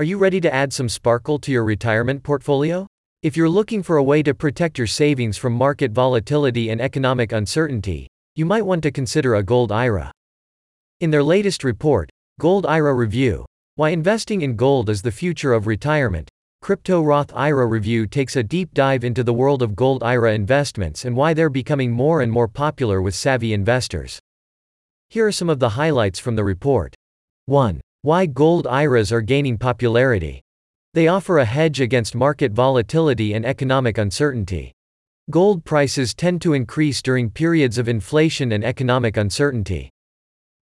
Are you ready to add some sparkle to your retirement portfolio? If you're looking for a way to protect your savings from market volatility and economic uncertainty, you might want to consider a gold IRA. In their latest report, Gold IRA Review Why Investing in Gold is the Future of Retirement, Crypto Roth IRA Review takes a deep dive into the world of gold IRA investments and why they're becoming more and more popular with savvy investors. Here are some of the highlights from the report. 1. Why gold IRAs are gaining popularity. They offer a hedge against market volatility and economic uncertainty. Gold prices tend to increase during periods of inflation and economic uncertainty.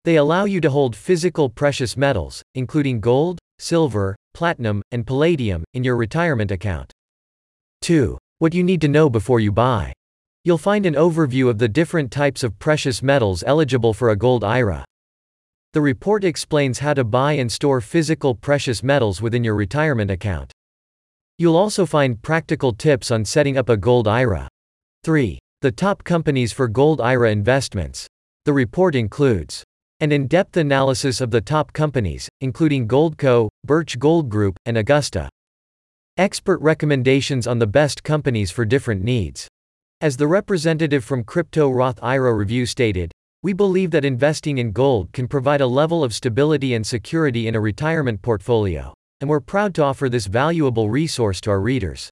They allow you to hold physical precious metals, including gold, silver, platinum, and palladium, in your retirement account. 2. What you need to know before you buy. You'll find an overview of the different types of precious metals eligible for a gold IRA. The report explains how to buy and store physical precious metals within your retirement account. You'll also find practical tips on setting up a gold IRA. 3. The top companies for gold IRA investments. The report includes an in-depth analysis of the top companies, including Goldco, Birch Gold Group, and Augusta. Expert recommendations on the best companies for different needs. As the representative from Crypto Roth IRA Review stated, we believe that investing in gold can provide a level of stability and security in a retirement portfolio, and we're proud to offer this valuable resource to our readers.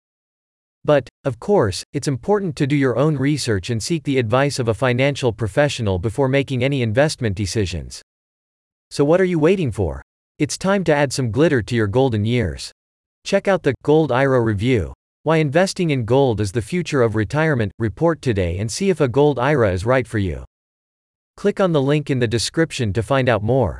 But, of course, it's important to do your own research and seek the advice of a financial professional before making any investment decisions. So, what are you waiting for? It's time to add some glitter to your golden years. Check out the Gold IRA Review Why Investing in Gold is the Future of Retirement report today and see if a gold IRA is right for you. Click on the link in the description to find out more.